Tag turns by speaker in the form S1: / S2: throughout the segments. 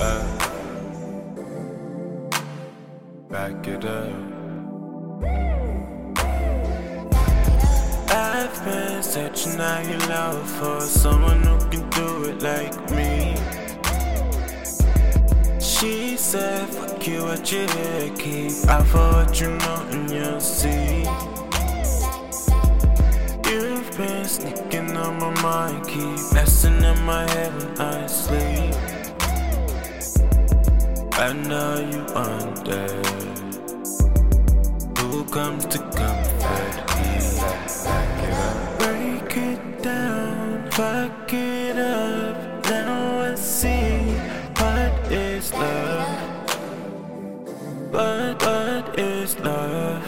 S1: up. Back it up. I've been searching out your love for someone who can do it like me. She said, fuck you, what you hear, keep out for what you know and you'll see. You've been sneaking on my mind, keep messing in my I know you under. Who comes to comfort me? Break it down, fuck it up. Now I see what is love. What, what is love?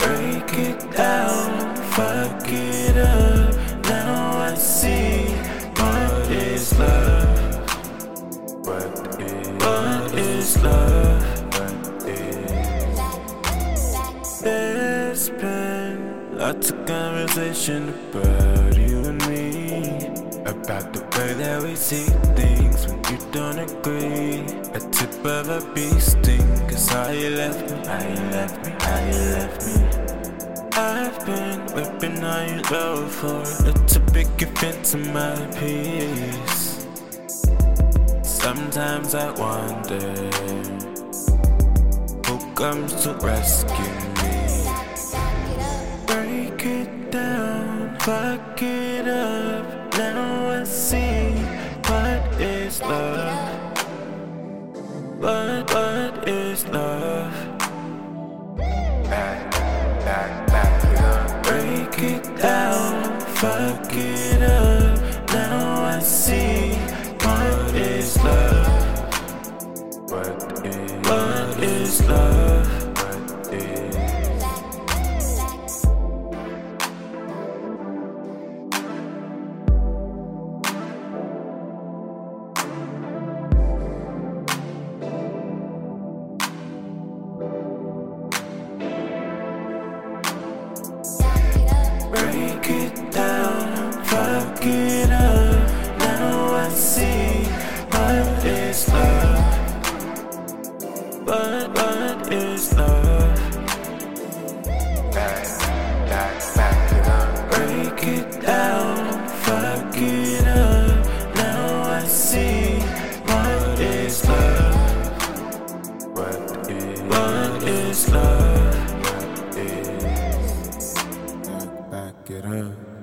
S1: Break it down, fuck it up. Now I see What is, what is love? What is There's been lots of conversation about you and me. About the way that we see things when you don't agree. A tip of a bee sting, cause how you left me, how you left me, how you left me. I've been whipping on you low for it to big offense in my peace. Sometimes I wonder who comes to rescue me. Break it down, fuck it up. Now I see what is love. What, what is love? Back, it up. Break it down, fuck it up. Now I see is love? Break it down, fuck it it up. Now I see what is love. What is, love? What is back it up.